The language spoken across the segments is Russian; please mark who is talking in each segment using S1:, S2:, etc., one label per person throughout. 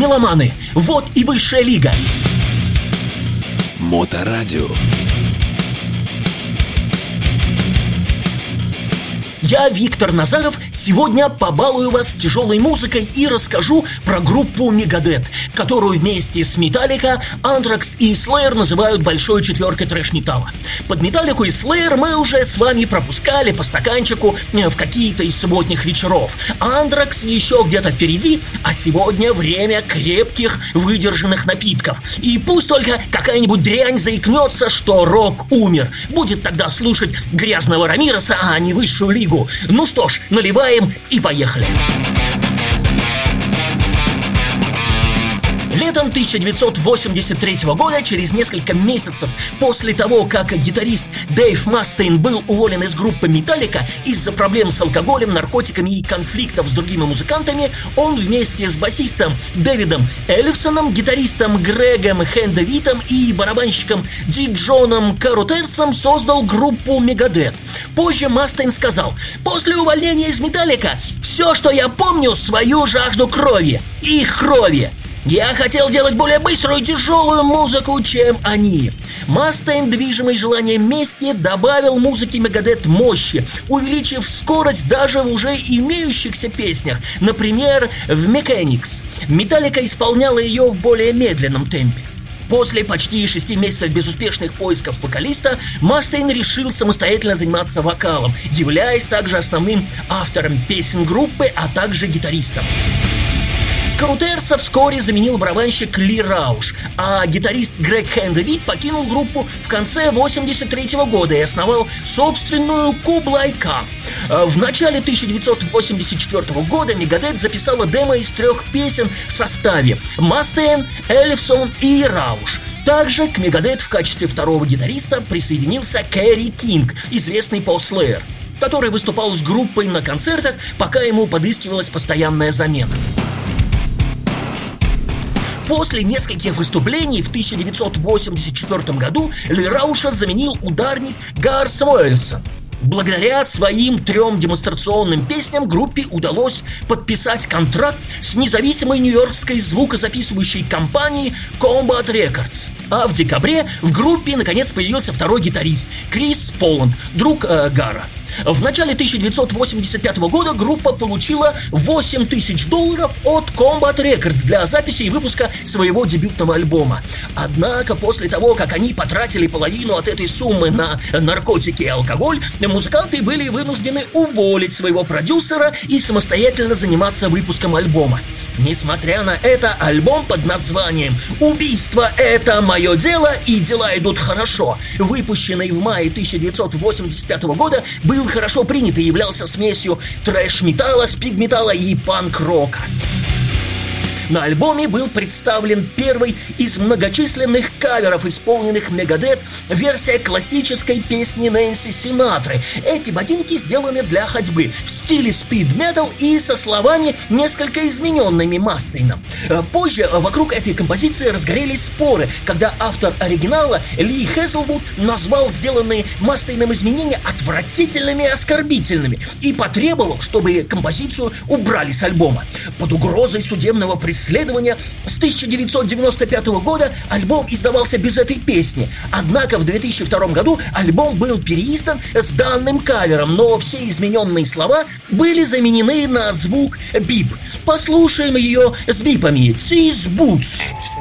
S1: Меломаны! Вот и высшая лига.
S2: Моторадио.
S1: Я, Виктор Назаров, сегодня побалую вас тяжелой музыкой и расскажу про группу Мегадет, которую вместе с Металлика, Антракс и Слэйр называют большой четверкой трэш-металла. Под Металлику и Слэйр мы уже с вами пропускали по стаканчику э, в какие-то из субботних вечеров. Антракс еще где-то впереди, а сегодня время крепких выдержанных напитков. И пусть только какая-нибудь дрянь заикнется, что рок умер. Будет тогда слушать грязного Рамироса, а не высшую лигу. Ну что ж, наливаем и поехали. Летом 1983 года, через несколько месяцев после того, как гитарист Дэйв Мастейн был уволен из группы Металлика из-за проблем с алкоголем, наркотиками и конфликтов с другими музыкантами, он вместе с басистом Дэвидом Эллифсоном, гитаристом Грегом Хендевитом и барабанщиком Ди Джоном Карутерсом создал группу Мегадет. Позже Мастейн сказал, после увольнения из Металлика все, что я помню, свою жажду крови, их крови. Я хотел делать более быструю и тяжелую музыку, чем они. Мастейн, движимый желанием мести, добавил музыке Мегадет мощи, увеличив скорость даже в уже имеющихся песнях, например, в Mechanics. Металлика исполняла ее в более медленном темпе. После почти шести месяцев безуспешных поисков вокалиста, Мастейн решил самостоятельно заниматься вокалом, являясь также основным автором песен группы, а также гитаристом. Крутерса вскоре заменил барабанщик Ли Рауш, а гитарист Грег Хэндевит покинул группу в конце 83 -го года и основал собственную Кублайка. В начале 1984 года Мегадет записала демо из трех песен в составе Мастен, Эллифсон и Рауш. Также к Мегадет в качестве второго гитариста присоединился Кэрри Кинг, известный по Slayer, который выступал с группой на концертах, пока ему подыскивалась постоянная замена. После нескольких выступлений в 1984 году Ли Рауша заменил ударник Гар Самуэльсон. Благодаря своим трем демонстрационным песням группе удалось подписать контракт с независимой нью-йоркской звукозаписывающей компанией Combat Records. А в декабре в группе наконец появился второй гитарист Крис Поланд, друг э, Гара – в начале 1985 года группа получила 8 тысяч долларов от Combat Records для записи и выпуска своего дебютного альбома. Однако после того, как они потратили половину от этой суммы на наркотики и алкоголь, музыканты были вынуждены уволить своего продюсера и самостоятельно заниматься выпуском альбома. Несмотря на это, альбом под названием «Убийство – это мое дело» и «Дела идут хорошо», выпущенный в мае 1985 года, был хорошо принят и являлся смесью трэш-металла, спиг-металла и панк-рока. На альбоме был представлен первый из многочисленных каверов, исполненных Мегадет, версия классической песни Нэнси Синатры. Эти ботинки сделаны для ходьбы в стиле спид-метал и со словами, несколько измененными Мастейном. Э, позже вокруг этой композиции разгорелись споры, когда автор оригинала Ли Хезлвуд назвал сделанные Мастейном изменения отвратительными и оскорбительными и потребовал, чтобы композицию убрали с альбома. Под угрозой судебного преследования исследования, с 1995 года альбом издавался без этой песни. Однако в 2002 году альбом был переиздан с данным кавером, но все измененные слова были заменены на звук бип. Послушаем ее с бипами. Cis Boots.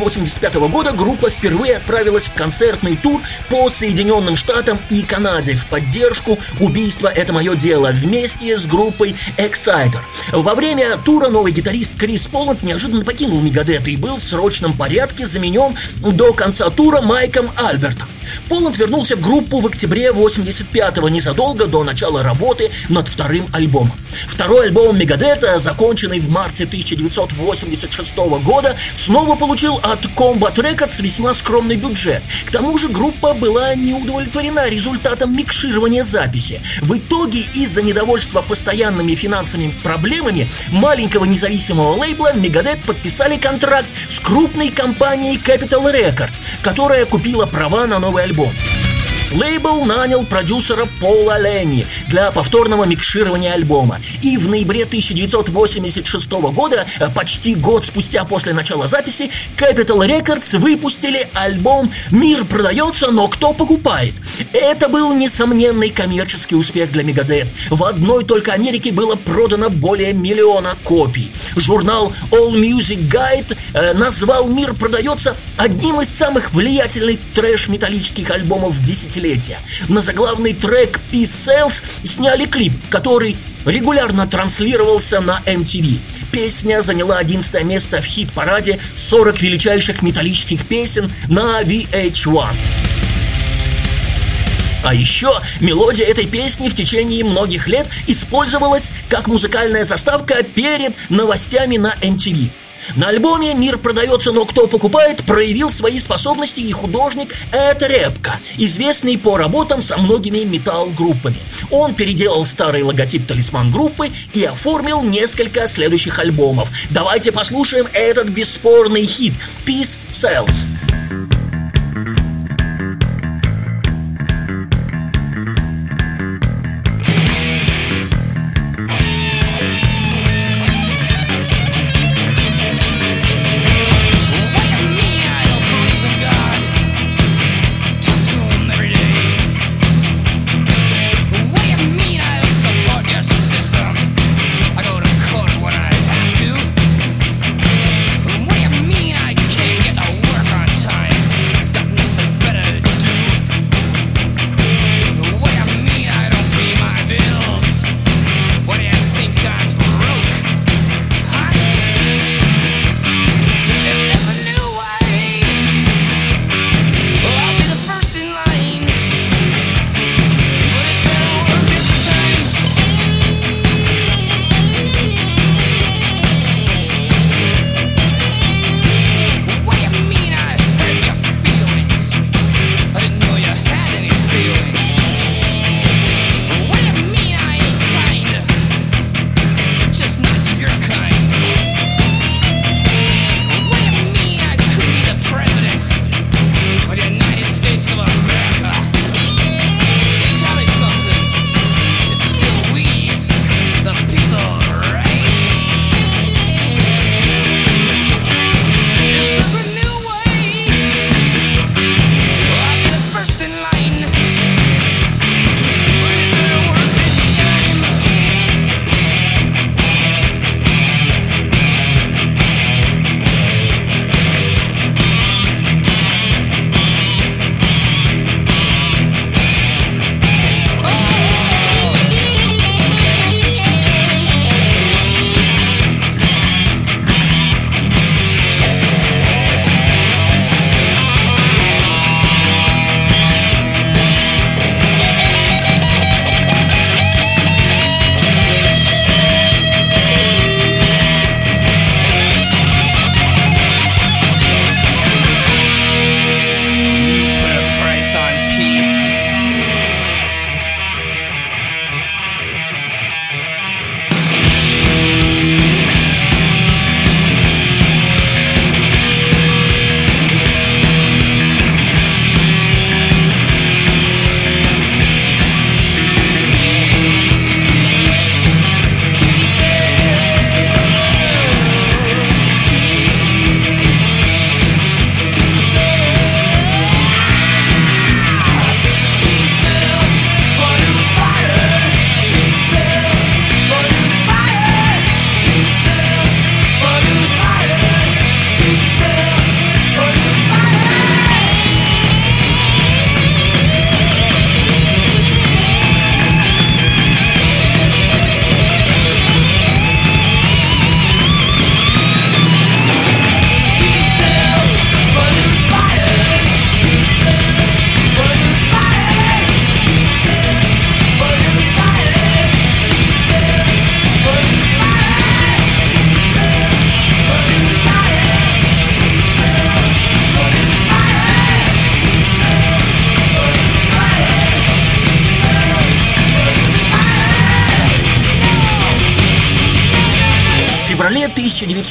S1: 1985 года группа впервые отправилась в концертный тур по Соединенным Штатам и Канаде в поддержку убийства «Это мое дело» вместе с группой Exciter. Во время тура новый гитарист Крис Поланд неожиданно покинул Мегадет и был в срочном порядке заменен до конца тура Майком Альбертом. Поланд вернулся в группу в октябре 85-го, незадолго до начала работы над вторым альбомом. Второй альбом Мегадета, законченный в марте 1986 года, снова получил от Combat Records весьма скромный бюджет. К тому же группа была не удовлетворена результатом микширования записи. В итоге из-за недовольства постоянными финансовыми проблемами маленького независимого лейбла Мегадет подписали контракт с крупной компанией Capital Records, которая купила права на новый альбом. Лейбл нанял продюсера Пола Ленни для повторного микширования альбома. И в ноябре 1986 года, э, почти год спустя после начала записи, Capital Records выпустили альбом «Мир продается, но кто покупает?». Это был несомненный коммерческий успех для Мегадет. В одной только Америке было продано более миллиона копий. Журнал All Music Guide э, назвал «Мир продается» одним из самых влиятельных трэш-металлических альбомов десятилетия. На заглавный трек Peace Sales сняли клип, который регулярно транслировался на MTV. Песня заняла 11 место в хит-параде 40 величайших металлических песен на VH1. А еще мелодия этой песни в течение многих лет использовалась как музыкальная заставка перед новостями на MTV. На альбоме «Мир продается, но кто покупает» проявил свои способности и художник Эд Репка, известный по работам со многими металл-группами. Он переделал старый логотип талисман группы и оформил несколько следующих альбомов. Давайте послушаем этот бесспорный хит «Peace Sells».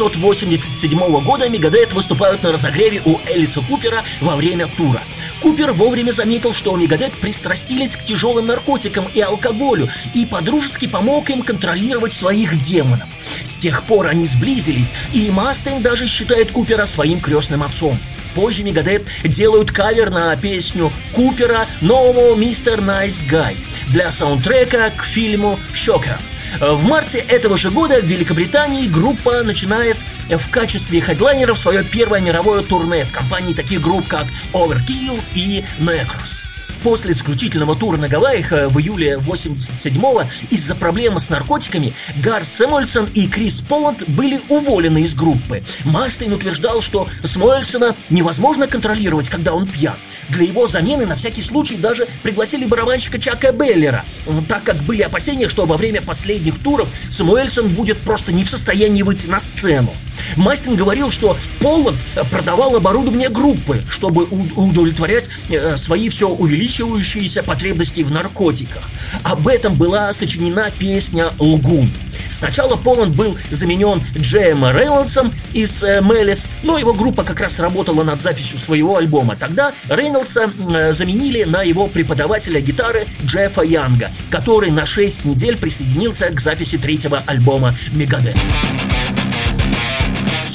S1: 1987 года Мегадет выступают на разогреве у Элиса Купера во время тура. Купер вовремя заметил, что Мегадет пристрастились к тяжелым наркотикам и алкоголю и подружески помог им контролировать своих демонов. С тех пор они сблизились, и Мастейн даже считает Купера своим крестным отцом. Позже Мегадет делают кавер на песню Купера «No Mr. Nice Guy» для саундтрека к фильму «Шокер». В марте этого же года в Великобритании группа начинает в качестве хедлайнеров свое первое мировое турне в компании таких групп, как Overkill и Necros. После заключительного тура на Гавайях э, в июле 87-го из-за проблемы с наркотиками Гар Сэмюэльсон и Крис Поланд были уволены из группы. Мастейн утверждал, что Смуэльсона невозможно контролировать, когда он пьян. Для его замены на всякий случай даже пригласили барабанщика Чака Беллера, так как были опасения, что во время последних туров Самуэльсон будет просто не в состоянии выйти на сцену. Мастин говорил, что Поланд продавал оборудование группы, чтобы удовлетворять э, свои все увеличивающиеся потребности в наркотиках. Об этом была сочинена песня «Лгун». Сначала Поланд был заменен Джеем Рейнольдсом из э, Мелис, но его группа как раз работала над записью своего альбома. Тогда Рейнольдса э, заменили на его преподавателя гитары Джеффа Янга, который на 6 недель присоединился к записи третьего альбома Мегадет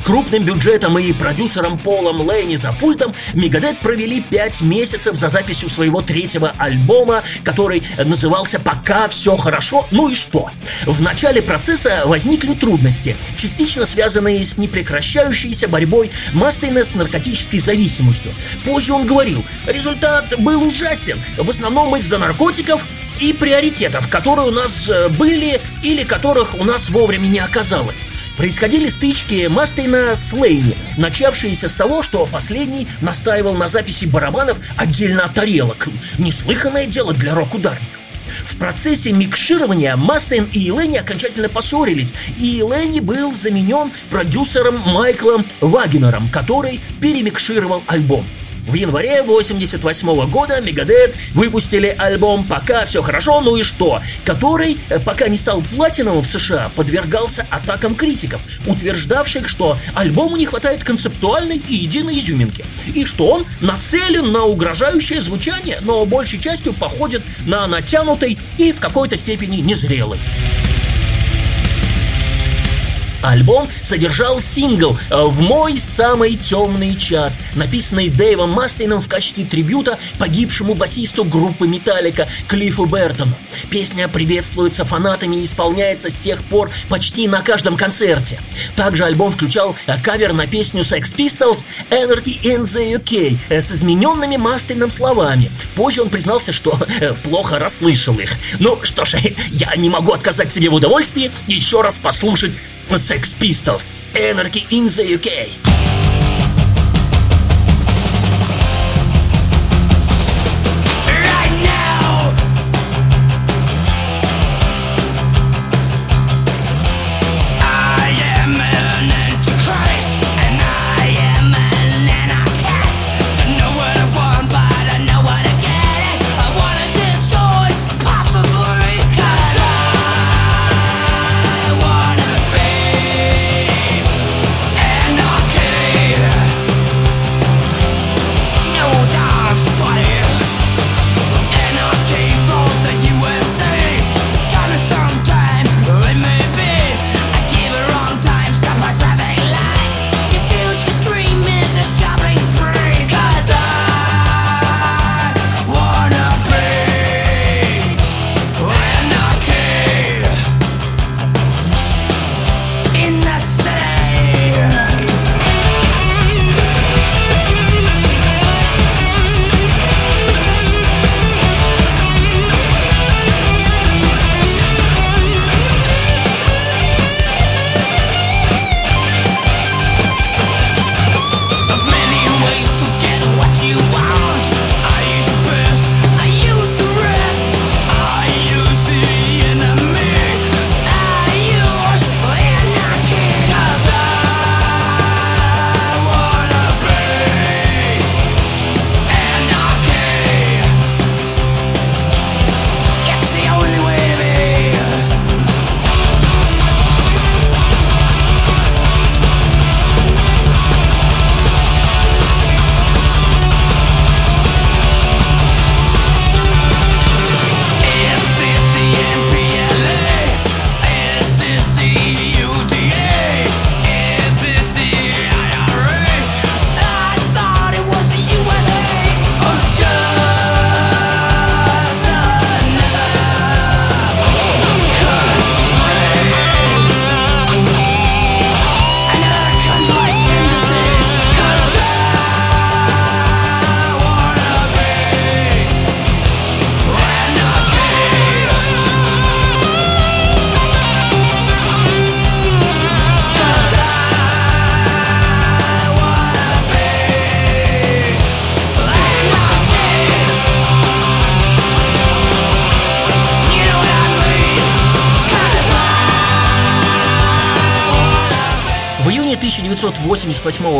S1: крупным бюджетом и продюсером Полом Лейни за пультом Мегадет провели пять месяцев за записью своего третьего альбома, который назывался «Пока все хорошо, ну и что?». В начале процесса возникли трудности, частично связанные с непрекращающейся борьбой Мастейна с наркотической зависимостью. Позже он говорил, результат был ужасен, в основном из-за наркотиков и приоритетов, которые у нас э, были или которых у нас вовремя не оказалось. Происходили стычки Мастейна с Лейни, начавшиеся с того, что последний настаивал на записи барабанов отдельно от тарелок. Неслыханное дело для рок-ударников. В процессе микширования Мастейн и Ленни окончательно поссорились, и Ленни был заменен продюсером Майклом Вагенером, который перемикшировал альбом. В январе 88 года Мегадет выпустили альбом «Пока все хорошо, ну и что?», который, э, пока не стал платиновым в США, подвергался атакам критиков, утверждавших, что альбому не хватает концептуальной и единой изюминки, и что он нацелен на угрожающее звучание, но большей частью походит на натянутый и в какой-то степени незрелый. Альбом содержал сингл э, «В мой самый темный час», написанный Дэйвом Мастейном в качестве трибюта погибшему басисту группы «Металлика» Клиффу Бертону. Песня приветствуется фанатами и исполняется с тех пор почти на каждом концерте. Также альбом включал э, кавер на песню Sex Pistols «Energy in the UK» э, с измененными Мастейном словами. Позже он признался, что плохо расслышал их. Ну что ж, я не могу отказать себе в удовольствии еще раз послушать Sex Pistols, Anarchy in the UK.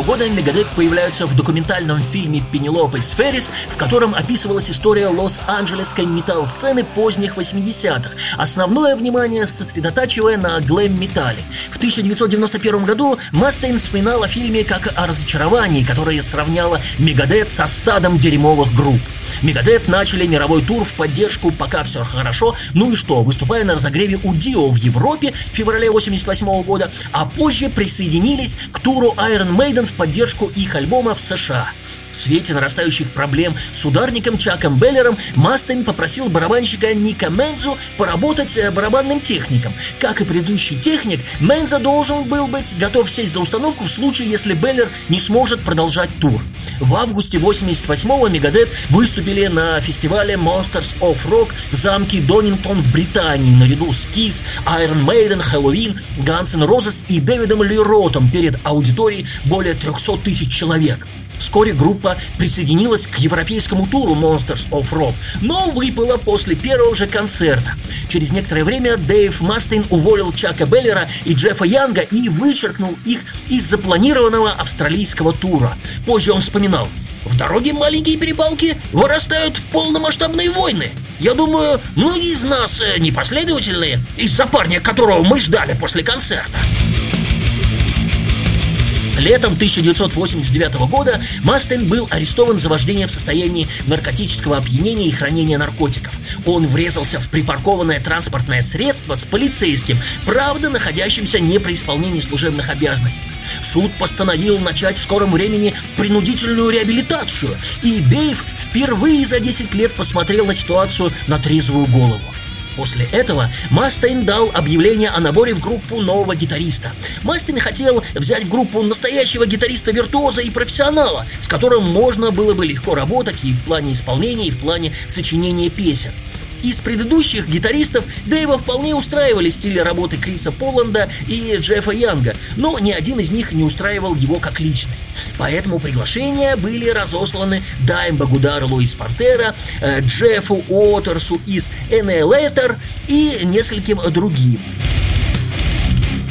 S1: Года Мегадет появляются в документальном фильме «Пенелопы Сферис», в котором описывалась история лос-анджелесской металл-сцены поздних 80-х, основное внимание сосредотачивая на глэм-металле. В 1991 году Мастейн вспоминал о фильме как о разочаровании, которое сравняло Мегадет со стадом дерьмовых групп. Мегадет начали мировой тур в поддержку «Пока все хорошо», ну и что, выступая на разогреве у Дио в Европе в феврале 88 года, а позже присоединились к туру Iron Maiden в поддержку их альбома в США – в свете нарастающих проблем с ударником Чаком Беллером Мастейн попросил барабанщика Ника Мензу поработать э, барабанным техником. Как и предыдущий техник, Менза должен был быть готов сесть за установку в случае, если Беллер не сможет продолжать тур. В августе 88-го Мегадет выступили на фестивале Monsters of Rock в замке Донингтон в Британии наряду с Kiss, Iron Maiden, Halloween, Guns N' Roses и Дэвидом Ли Ротом перед аудиторией более 300 тысяч человек. Вскоре группа присоединилась к европейскому туру Monsters of Rock, но выпала после первого же концерта. Через некоторое время Дэйв Мастейн уволил Чака Беллера и Джеффа Янга и вычеркнул их из запланированного австралийского тура. Позже он вспоминал, в дороге маленькие перепалки вырастают в полномасштабные войны. Я думаю, многие из нас э, непоследовательные из-за парня, которого мы ждали после концерта. Летом 1989 года Мастейн был арестован за вождение в состоянии наркотического опьянения и хранения наркотиков. Он врезался в припаркованное транспортное средство с полицейским, правда, находящимся не при исполнении служебных обязанностей. Суд постановил начать в скором времени принудительную реабилитацию, и Дэйв впервые за 10 лет посмотрел на ситуацию на трезвую голову. После этого Мастейн дал объявление о наборе в группу нового гитариста. Мастейн хотел взять в группу настоящего гитариста-виртуоза и профессионала, с которым можно было бы легко работать и в плане исполнения, и в плане сочинения песен. Из предыдущих гитаристов Дэйва вполне устраивали стили работы Криса Поланда и Джеффа Янга, но ни один из них не устраивал его как личность. Поэтому приглашения были разосланы Даймбагу Дарлу из Пантера, э, Джеффу Уотерсу из Энелетер и нескольким другим.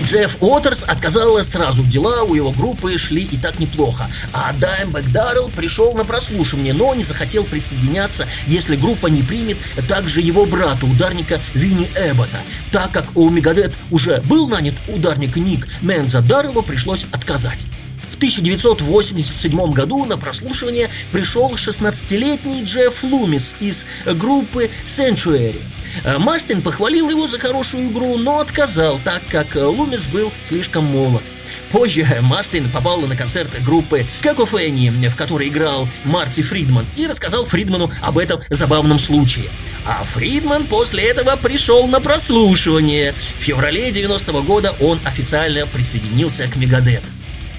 S1: Джефф Уотерс отказал сразу, дела у его группы шли и так неплохо. А Даймбек Даррелл пришел на прослушивание, но не захотел присоединяться, если группа не примет также его брата, ударника Винни Эббота. Так как у Мегадет уже был нанят ударник Ник Менза Дарреллу пришлось отказать. В 1987 году на прослушивание пришел 16-летний Джефф Лумис из группы Sanctuary. Э, Мастин похвалил его за хорошую игру, но отказал, так как э, Лумис был слишком молод. Позже Мастин попал на концерт группы Какофэни, в которой играл Марти Фридман, и рассказал Фридману об этом забавном случае. А Фридман после этого пришел на прослушивание. В феврале 90 -го года он официально присоединился к Мегадет.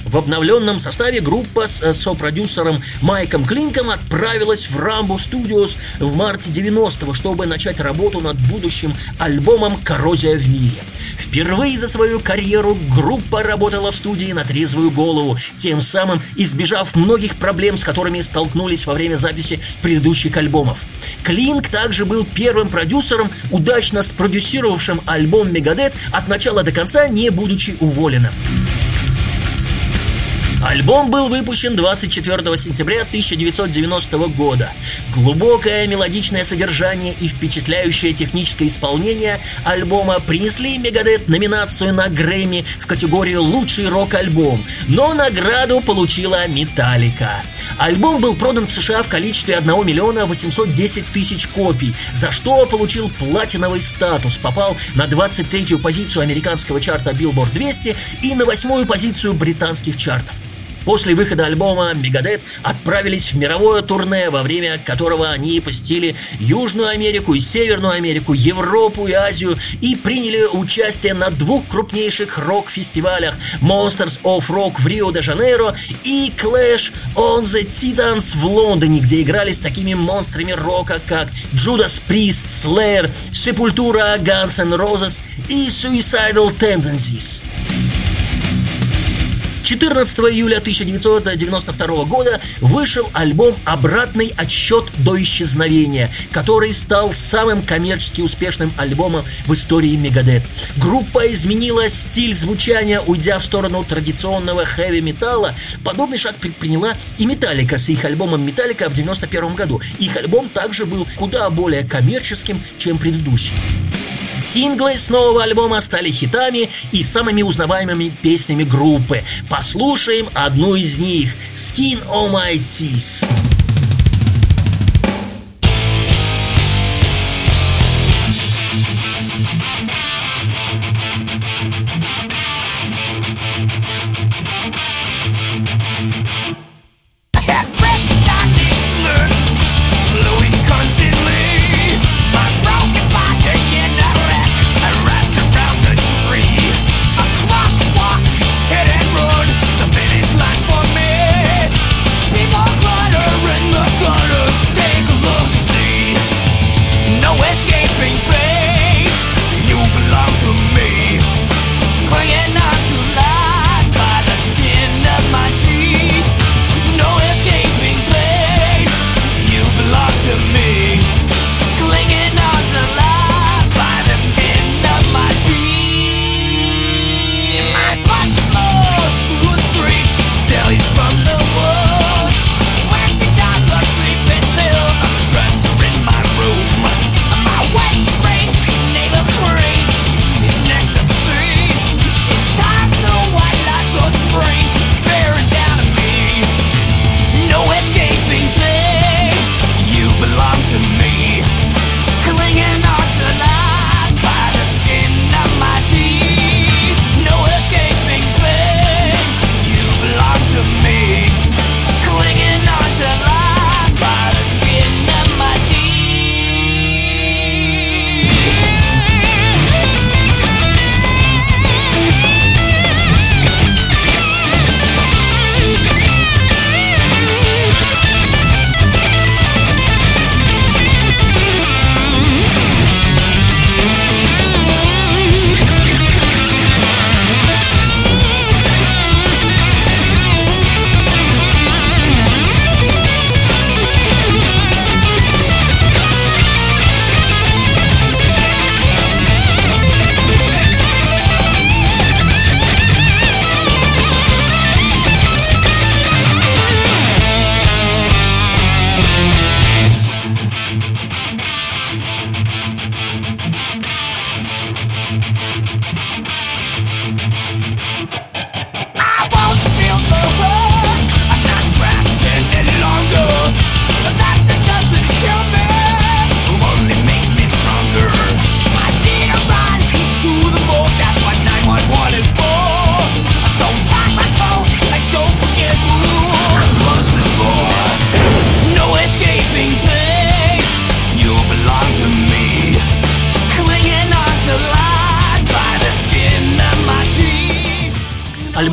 S1: В обновленном составе группа с э, сопродюсером Майком Клинком отправилась в Рамбо Studios в марте 90-го, чтобы начать работу над будущим альбомом «Коррозия в мире». Впервые за свою карьеру группа работала в студии на трезвую голову, тем самым избежав многих проблем, с которыми столкнулись во время записи предыдущих альбомов. Клинк также был первым продюсером, удачно спродюсировавшим альбом «Мегадет» от начала до конца, не будучи уволенным. Альбом был выпущен 24 сентября 1990 года. Глубокое мелодичное содержание и впечатляющее техническое исполнение альбома принесли Мегадет номинацию на Грэмми в категорию «Лучший рок-альбом», но награду получила Металлика. Альбом был продан в США в количестве 1 миллиона 810 тысяч копий, за что получил платиновый статус, попал на 23-ю позицию американского чарта Billboard 200 и на 8-ю позицию британских чартов. После выхода альбома Мегадет отправились в мировое турне, во время которого они посетили Южную Америку и Северную Америку, Европу и Азию и приняли участие на двух крупнейших рок-фестивалях Monsters of Rock в Рио-де-Жанейро и Clash on the Titans в Лондоне, где играли с такими монстрами рока, как Judas Priest, Slayer, Sepultura, Guns N' Roses и Suicidal Tendencies. 14 июля 1992 года вышел альбом «Обратный отсчет до исчезновения», который стал самым коммерчески успешным альбомом в истории Мегадет. Группа изменила стиль звучания, уйдя в сторону традиционного хэви-металла. Подобный шаг предприняла и Металлика с их альбомом «Металлика» в 1991 году. Их альбом также был куда более коммерческим, чем предыдущий. Синглы с нового альбома стали хитами и самыми узнаваемыми песнями группы. Послушаем одну из них «Skin on My Teeth».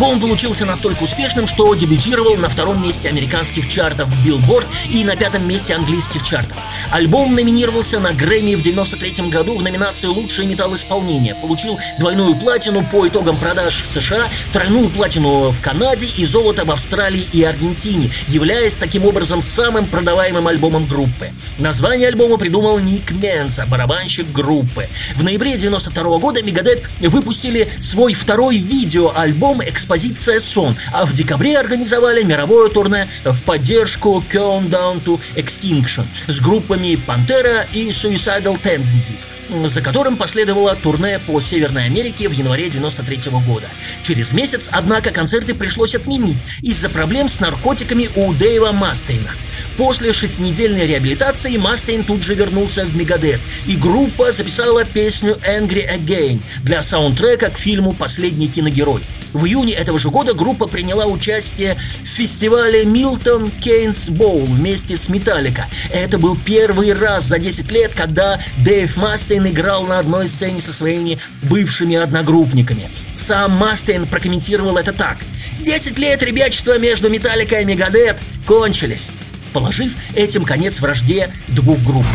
S1: Альбом получился настолько успешным, что дебютировал на втором месте американских чартов Billboard и на пятом месте английских чартов. Альбом номинировался на Грэмми в 93 году в номинации «Лучшее металл-исполнение». Получил двойную платину по итогам продаж в США, тройную платину в Канаде и золото в Австралии и Аргентине, являясь таким образом самым продаваемым альбомом группы. Название альбома придумал Ник Менса, барабанщик группы. В ноябре 92 года Мегадет выпустили свой второй видеоальбом «Экспозиция Сон», а в декабре организовали мировое турне в поддержку Countdown to Extinction с группами Пантера и Suicidal Tendencies, за которым последовало турне по Северной Америке в январе 93 года. Через месяц, однако, концерты пришлось отменить из-за проблем с наркотиками у Дэйва Мастейна. После шестинедельной реабилитации Мастейн тут же вернулся в Мегадет, и группа записала песню «Angry Again» для саундтрека к фильму «Последний киногерой». В июне этого же года группа приняла участие в фестивале Милтон Кейнс Боул вместе с Металлика. Это был первый раз за 10 лет, когда Дэйв Мастейн играл на одной сцене со своими бывшими одногруппниками. Сам Мастейн прокомментировал это так. «10 лет ребячества между Металлика и Мегадет кончились», положив этим конец вражде двух групп.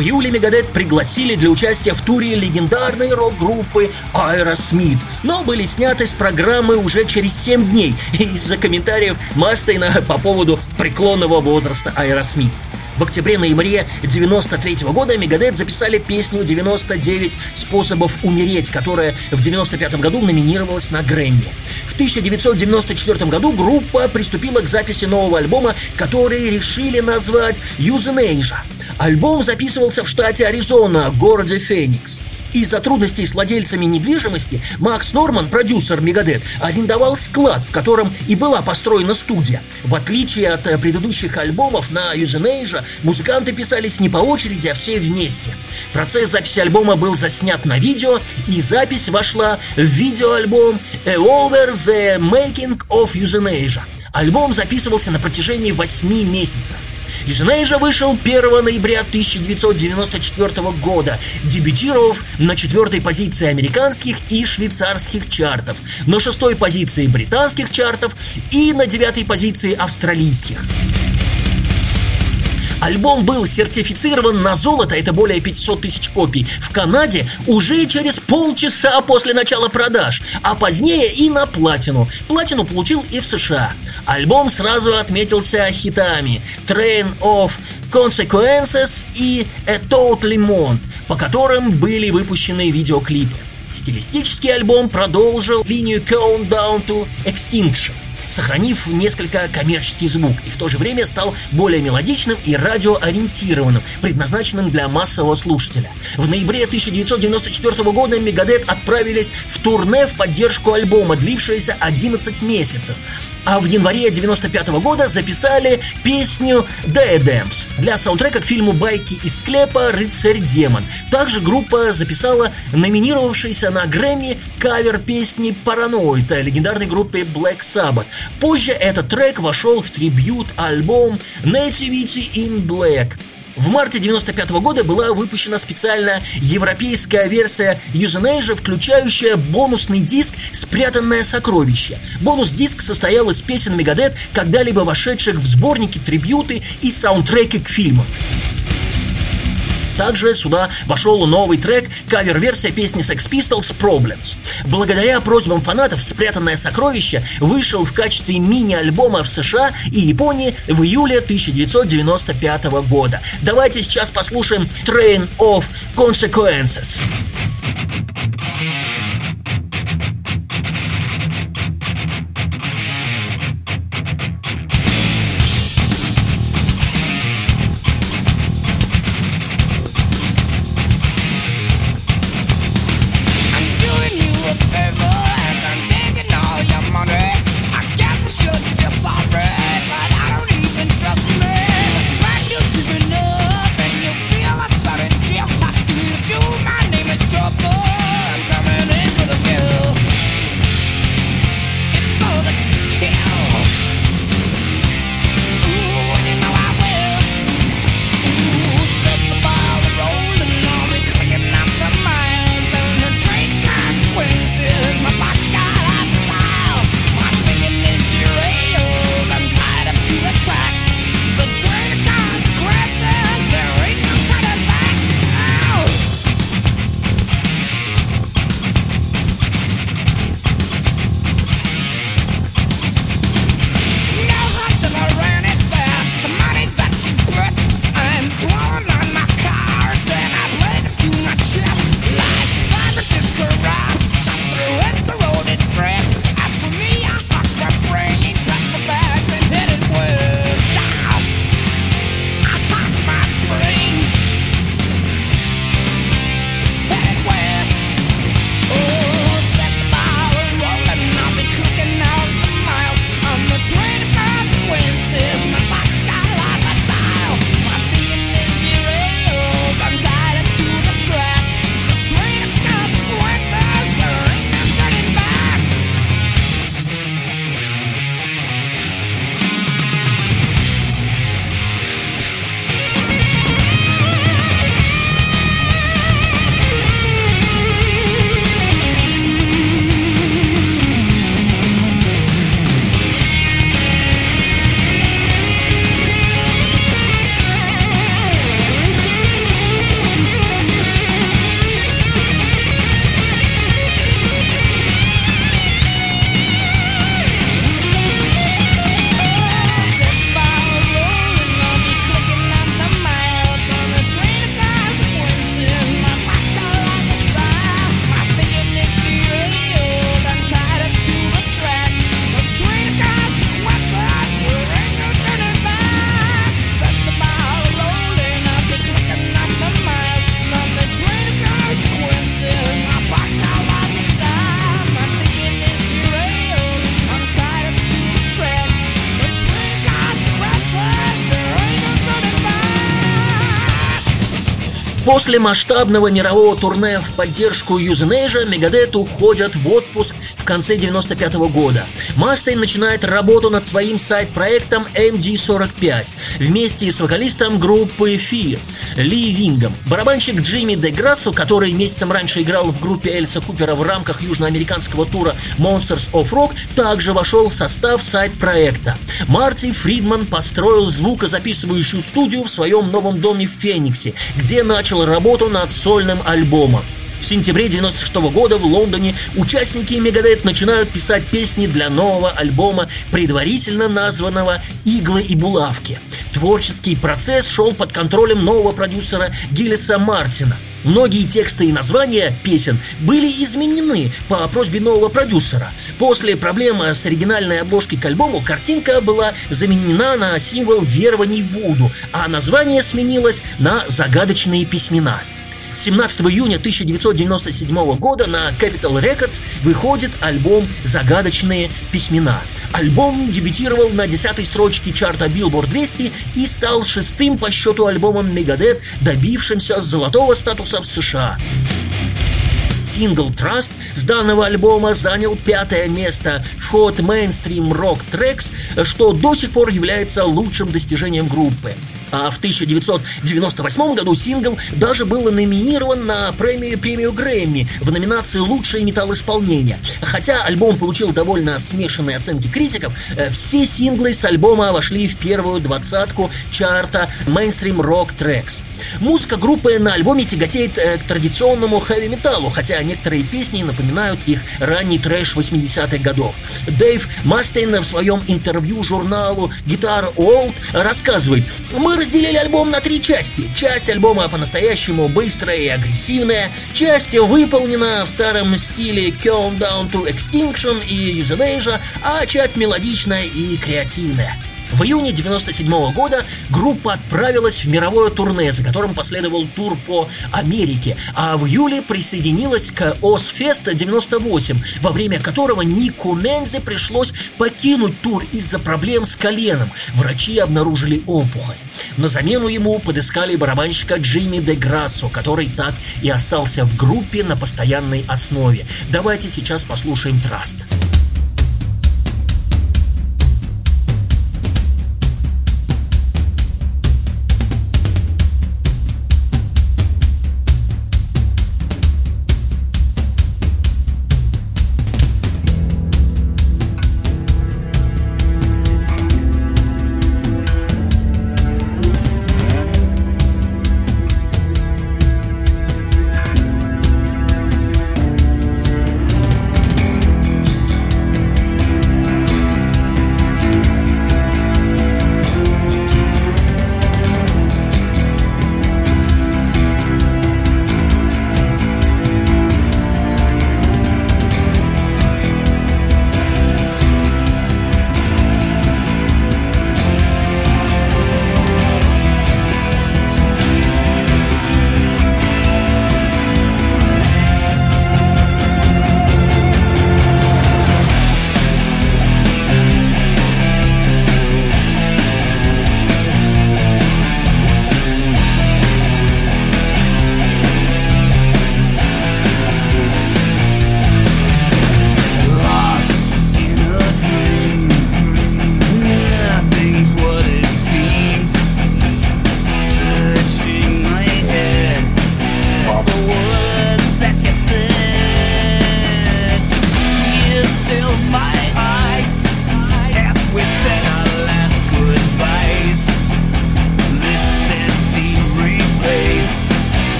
S1: В июле Мегадет пригласили для участия в туре легендарной рок-группы Aerosmith, но были сняты с программы уже через 7 дней из-за комментариев Мастейна по поводу преклонного возраста Aerosmith. В октябре-ноябре 93 года Мегадет записали песню «99 способов умереть», которая в 95 году номинировалась на Грэмми. В 1994 году группа приступила к записи нового альбома, который решили назвать «Euthanasia». Альбом записывался в штате Аризона, городе Феникс. Из-за трудностей с владельцами недвижимости Макс Норман, продюсер Мегадет, арендовал склад, в котором и была построена студия. В отличие от э, предыдущих альбомов на Euthanasia, музыканты писались не по очереди, а все вместе. Процесс записи альбома был заснят на видео, и запись вошла в видеоальбом «A Over the Making of Euthanasia». Альбом записывался на протяжении 8 месяцев. Euthanasia вышел 1 ноября 1994 года, дебютировав на четвертой позиции американских и швейцарских чартов, на шестой позиции британских чартов и на девятой позиции австралийских. Альбом был сертифицирован на золото, это более 500 тысяч копий, в Канаде уже через полчаса после начала продаж, а позднее и на платину. Платину получил и в США. Альбом сразу отметился хитами Train of Consequences и A Totally Lemon, по которым были выпущены видеоклипы. Стилистический альбом продолжил линию Countdown to Extinction – сохранив несколько коммерческий звук, и в то же время стал более мелодичным и радиоориентированным, предназначенным для массового слушателя. В ноябре 1994 года Мегадет отправились в турне в поддержку альбома, длившееся 11 месяцев а в январе 95 года записали песню Diadems для саундтрека к фильму «Байки из склепа. Рыцарь-демон». Также группа записала номинировавшийся на Грэмми кавер песни «Параноид» легендарной группе Black Sabbath. Позже этот трек вошел в трибют альбом Nativity in Black – в марте 95 года была выпущена специальная европейская версия Euthanasia, включающая бонусный диск «Спрятанное сокровище». Бонус-диск состоял из песен Мегадет, когда-либо вошедших в сборники, трибюты и саундтреки к фильму. Также сюда вошел новый трек, кавер-версия песни Sex Pistols Problems. Благодаря просьбам фанатов «Спрятанное сокровище» вышел в качестве мини-альбома в США и Японии в июле 1995 года. Давайте сейчас послушаем Train of Consequences.
S2: I'm
S1: После масштабного мирового турне в поддержку Юзенейжа Мегадет уходят в отпуск конце 95 года. Мастейн начинает работу над своим сайт-проектом MD45 вместе с вокалистом группы Fear Ли Вингом. Барабанщик Джимми Деграссо, который месяцем раньше играл в группе Эльса Купера в рамках южноамериканского тура Monsters of Rock, также вошел в состав сайт-проекта. Марти Фридман построил звукозаписывающую студию в своем новом доме в Фениксе, где начал работу над сольным альбомом. В сентябре 96 года в Лондоне участники Мегадет начинают писать песни для нового альбома, предварительно названного «Иглы и булавки». Творческий процесс шел под контролем нового продюсера Гиллиса Мартина. Многие тексты и названия песен были изменены по просьбе нового продюсера. После проблемы с оригинальной обложкой к альбому картинка была заменена на символ верований Вуду, а название сменилось на загадочные письмена. 17 июня 1997 года на Capital Records выходит альбом «Загадочные письмена». Альбом дебютировал на десятой строчке чарта Billboard 200 и стал шестым по счету альбомом Megadeth, добившимся золотого статуса в США. Сингл Trust с данного альбома занял пятое место в Hot Mainstream Rock Tracks, что до сих пор является лучшим достижением группы. А в 1998 году сингл даже был номинирован на премию премию Грэмми в номинации «Лучшее металл-исполнение». Хотя альбом получил довольно смешанные оценки критиков, э, все синглы с альбома вошли в первую двадцатку чарта Mainstream Rock Tracks. Музыка группы на альбоме тяготеет э, к традиционному хэви-металлу, хотя некоторые песни напоминают их ранний трэш 80-х годов. Дэйв Мастейн в своем интервью журналу Guitar World рассказывает, «Мы разделили альбом на три части. Часть альбома по-настоящему быстрая и агрессивная, часть выполнена в старом стиле Countdown to Extinction и Euthanasia, а часть мелодичная и креативная. В июне 97 года группа отправилась в мировое турне, за которым последовал тур по Америке, а в июле присоединилась к Озфест 98, во время которого Нику Мензе пришлось покинуть тур из-за проблем с коленом. Врачи обнаружили опухоль. На замену ему подыскали барабанщика Джимми Де Грассо, который так и остался в группе на постоянной основе. Давайте сейчас послушаем Траст. январе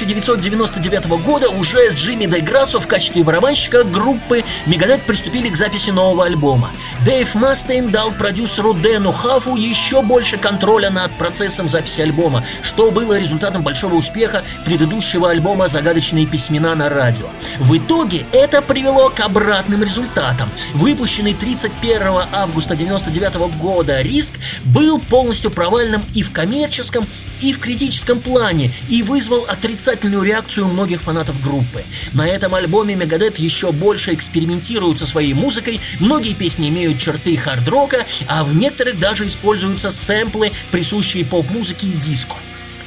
S1: 1999 года уже с Джимми Деграссо в качестве барабанщика группы Мегадет приступили к записи нового альбома. Дэйв Мастейн дал продюсеру Дэну Хафу еще больше контроля над процессом записи альбома, что было результатом большого успеха предыдущего альбома «Загадочные письмена на радио». В итоге это привело к обратным результатам. Выпущенный 31 августа 1999 года «Риск» был полностью провальным и в коммерческом, и в критическом плане, и вызвал отрицательную реакцию многих фанатов группы. На этом альбоме Мегадет еще больше экспериментируют со своей музыкой, многие песни имеют черты хард-рока, а в некоторых даже используются сэмплы, присущие поп-музыке и диско.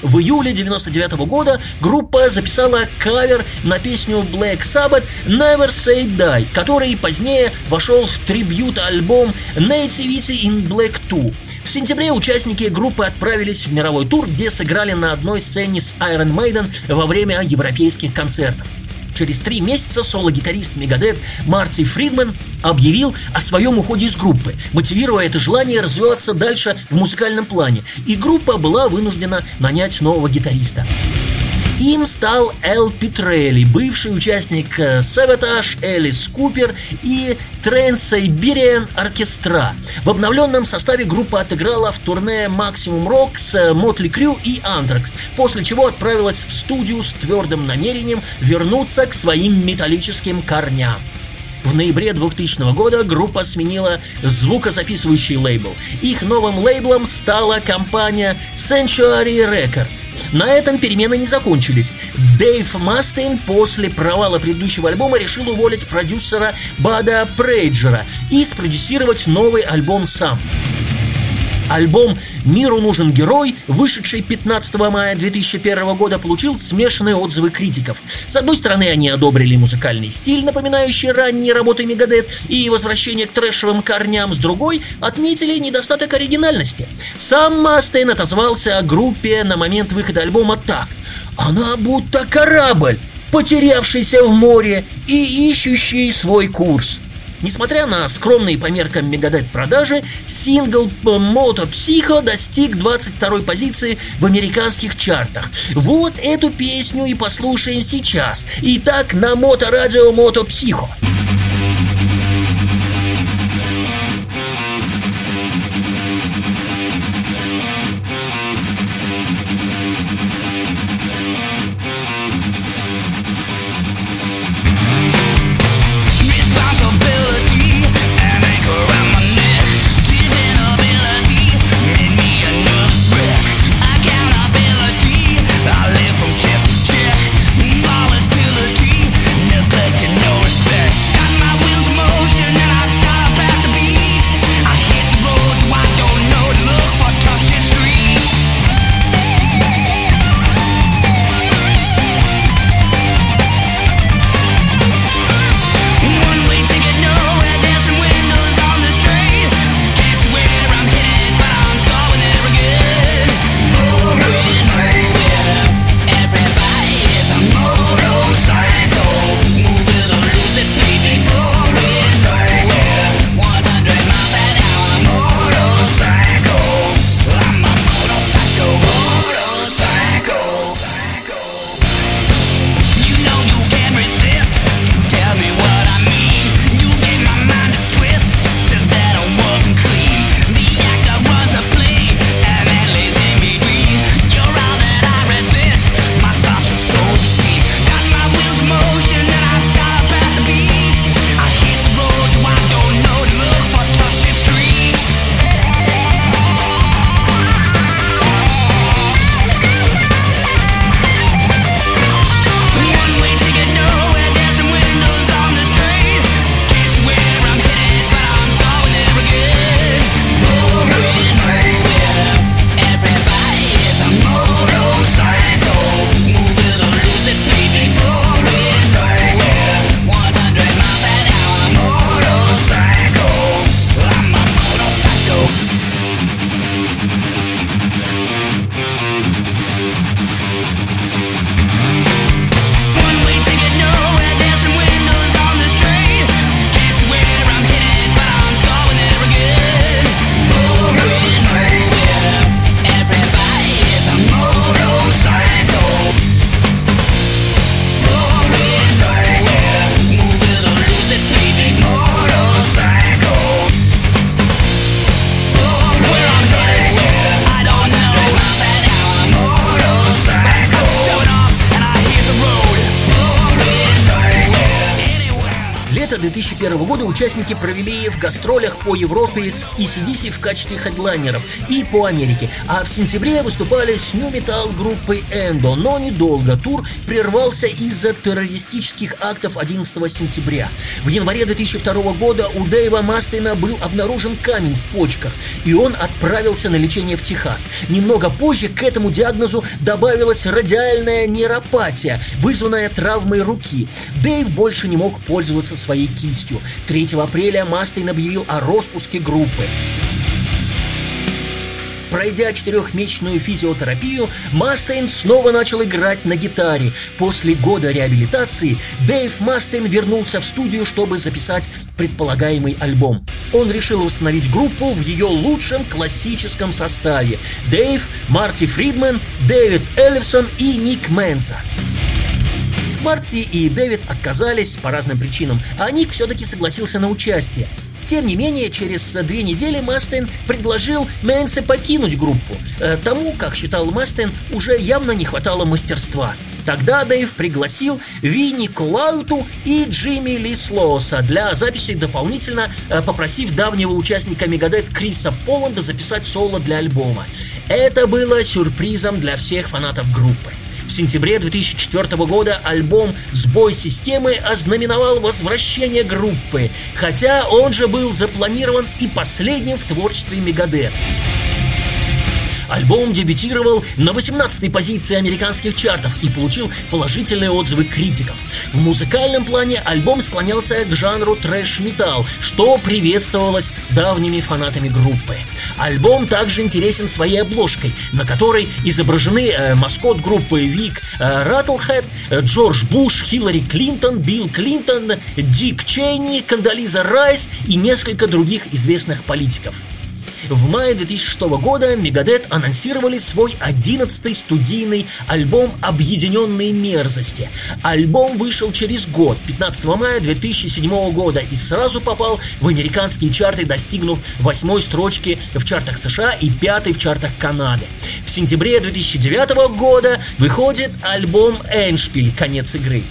S1: В июле 99 года группа записала кавер на песню Black Sabbath Never Say Die, который позднее вошел в трибьют-альбом Nativity in Black 2. В сентябре участники группы отправились в мировой тур, где сыграли на одной сцене с Iron Maiden во время европейских концертов. Через три месяца соло-гитарист Мегадет Марти Фридман объявил о своем уходе из группы, мотивируя это желание развиваться дальше в музыкальном плане, и группа была вынуждена нанять нового гитариста. Им стал Эл Петрелли, бывший участник Саботаж, Элис Купер и Trans-Siberian Orchestra. В обновленном составе группа отыграла в турне Maximum Rock с Мотли Крю и Anthrax, после чего отправилась в студию с твердым намерением вернуться к своим металлическим корням. В ноябре 2000 года группа сменила звукозаписывающий лейбл. Их новым лейблом стала компания Sanctuary Records. На этом перемены не закончились. Дэйв Мастейн после провала предыдущего альбома решил уволить продюсера Бада Прейджера и спродюсировать новый альбом сам. Альбом «Миру нужен герой», вышедший 15 мая 2001 года, получил смешанные отзывы критиков. С одной стороны, они одобрили музыкальный стиль, напоминающий ранние работы Мегадет и возвращение к трэшевым корням, с другой – отметили недостаток оригинальности. Сам Мастейн отозвался о группе на момент выхода альбома так «Она будто корабль, потерявшийся в море и ищущий свой курс». Несмотря на скромные по меркам Мегадет продажи, сингл Moto Psycho достиг 22 позиции в американских чартах. Вот эту песню и послушаем сейчас. Итак, на моторадио Moto Psycho.
S2: Responsibility,
S1: 2001 года участники провели в гастролях по Европе с ECDC в качестве хедлайнеров и по Америке, а в сентябре выступали с New Metal группой Endo, но недолго тур прервался из-за террористических актов 11 сентября. В январе 2002 года у Дэйва Мастейна был обнаружен камень в почках, и он отправился на лечение в Техас. Немного позже к этому диагнозу добавилась радиальная нейропатия, вызванная травмой руки. Дэйв больше не мог пользоваться своей кистью. 3 апреля Мастейн объявил о распуске группы. Пройдя четырехмесячную физиотерапию, Мастейн снова начал играть на гитаре. После года реабилитации Дэйв Мастейн вернулся в студию, чтобы записать предполагаемый альбом. Он решил восстановить группу в ее лучшем классическом составе. Дэйв, Марти Фридман, Дэвид Эллифсон и Ник Мэнза. Марти и Дэвид отказались по разным причинам, а Ник все-таки согласился на участие. Тем не менее, через две недели Мастейн предложил Мэнсе покинуть группу. Э, тому, как считал Мастейн, уже явно не хватало мастерства. Тогда Дэйв пригласил Винни Колауту и Джимми Ли Слоуса для записи дополнительно, э, попросив давнего участника Мегадет Криса Поланда записать соло для альбома. Это было сюрпризом для всех фанатов группы. В сентябре 2004 года альбом «Сбой системы» ознаменовал возвращение группы, хотя он же был запланирован и последним в творчестве Мегадет. Альбом дебютировал на 18-й позиции американских чартов и получил положительные отзывы критиков. В музыкальном плане альбом склонялся к жанру трэш-метал, что приветствовалось давними фанатами группы. Альбом также интересен своей обложкой, на которой изображены э, маскот группы Вик э, Раттлхед, э, Джордж Буш, Хиллари Клинтон, Билл Клинтон, Дик Чейни, Кандализа Райс и несколько других известных политиков. В мае 2006 года Мегадет анонсировали свой 11-й студийный альбом «Объединенные мерзости». Альбом вышел через год, 15 мая 2007 года, и сразу попал в американские чарты, достигнув восьмой строчки в чартах США и пятой в чартах Канады. В сентябре 2009 года выходит альбом «Эншпиль. Конец игры».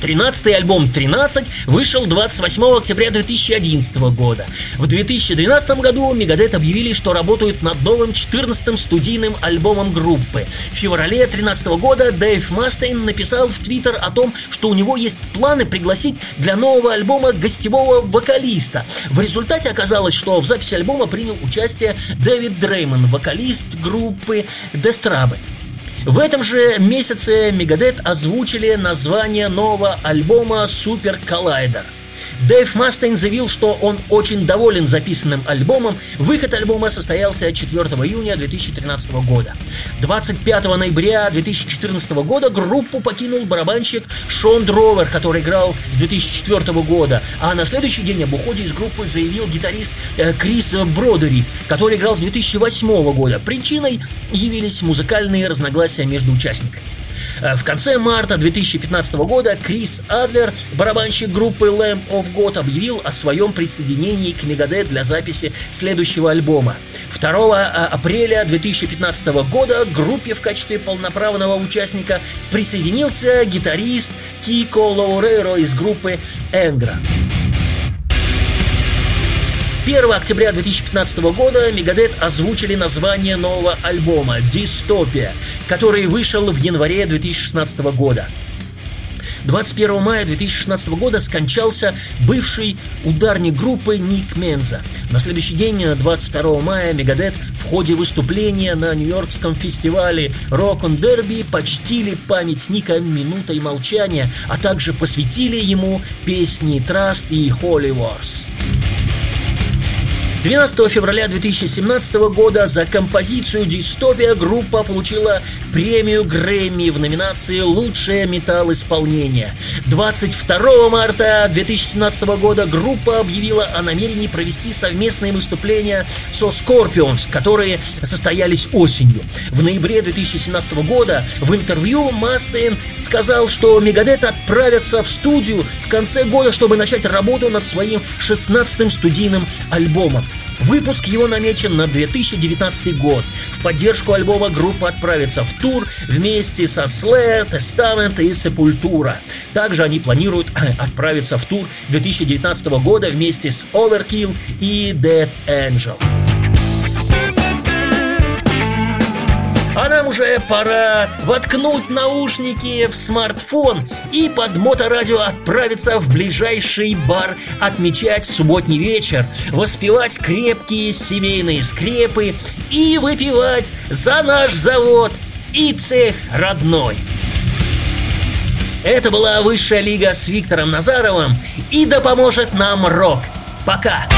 S1: 13-й альбом «13» вышел 28 октября 2011 года. В 2012 году Мегадет объявили, что работают над новым 14-м студийным альбомом группы. В феврале 2013 года Дэйв Мастейн написал в Твиттер о том, что у него есть планы пригласить для нового альбома гостевого вокалиста. В результате оказалось, что в записи альбома принял участие Дэвид Дреймон, вокалист группы Дестрабы. В этом же месяце Мегадет озвучили название нового альбома «Супер Коллайдер». Дэйв Мастейн заявил, что он очень доволен записанным альбомом. Выход альбома состоялся 4 июня 2013 года. 25 ноября 2014 года группу покинул барабанщик Шон Дровер, который играл с 2004 года. А на следующий день об уходе из группы заявил гитарист э, Крис Бродери, который играл с 2008 года. Причиной явились музыкальные разногласия между участниками. Э, в конце марта 2015 года Крис Адлер, барабанщик группы Lamb of God, объявил о своем присоединении к Мегадет для записи следующего альбома. 2 э, апреля 2015 года группе в качестве полноправного участника присоединился гитарист Кико Лоурейро из группы Энгра. 1 октября 2015 года Мегадет озвучили название нового альбома «Дистопия», который вышел в январе 2016 года. 21 мая 2016 года скончался бывший ударник группы Ник Менза. На следующий день, 22 мая, Мегадет в ходе выступления на Нью-Йоркском фестивале Rock on Derby почтили память Ника минутой молчания, а также посвятили ему песни Trust и Holy Wars. 12 февраля 2017 года за композицию «Дистопия» группа получила премию Грэмми в номинации «Лучшее металл-исполнение». 22 марта 2017 года группа объявила о намерении провести совместные выступления со Scorpions, которые состоялись осенью. В ноябре 2017 года в интервью Мастейн сказал, что Мегадет отправятся в студию в конце года, чтобы начать работу над своим 16-м студийным альбомом. Выпуск его намечен на 2019 год. В поддержку альбома группа отправится в тур вместе со Slayer, Testament и Sepultura. Также они планируют отправиться в тур 2019 года вместе с Overkill и Dead Angel. А нам уже пора воткнуть наушники в смартфон и под моторадио отправиться в ближайший бар отмечать субботний вечер, воспевать крепкие семейные скрепы и выпивать за наш завод и цех родной. Это была Высшая Лига с Виктором Назаровым и да поможет нам рок. Пока!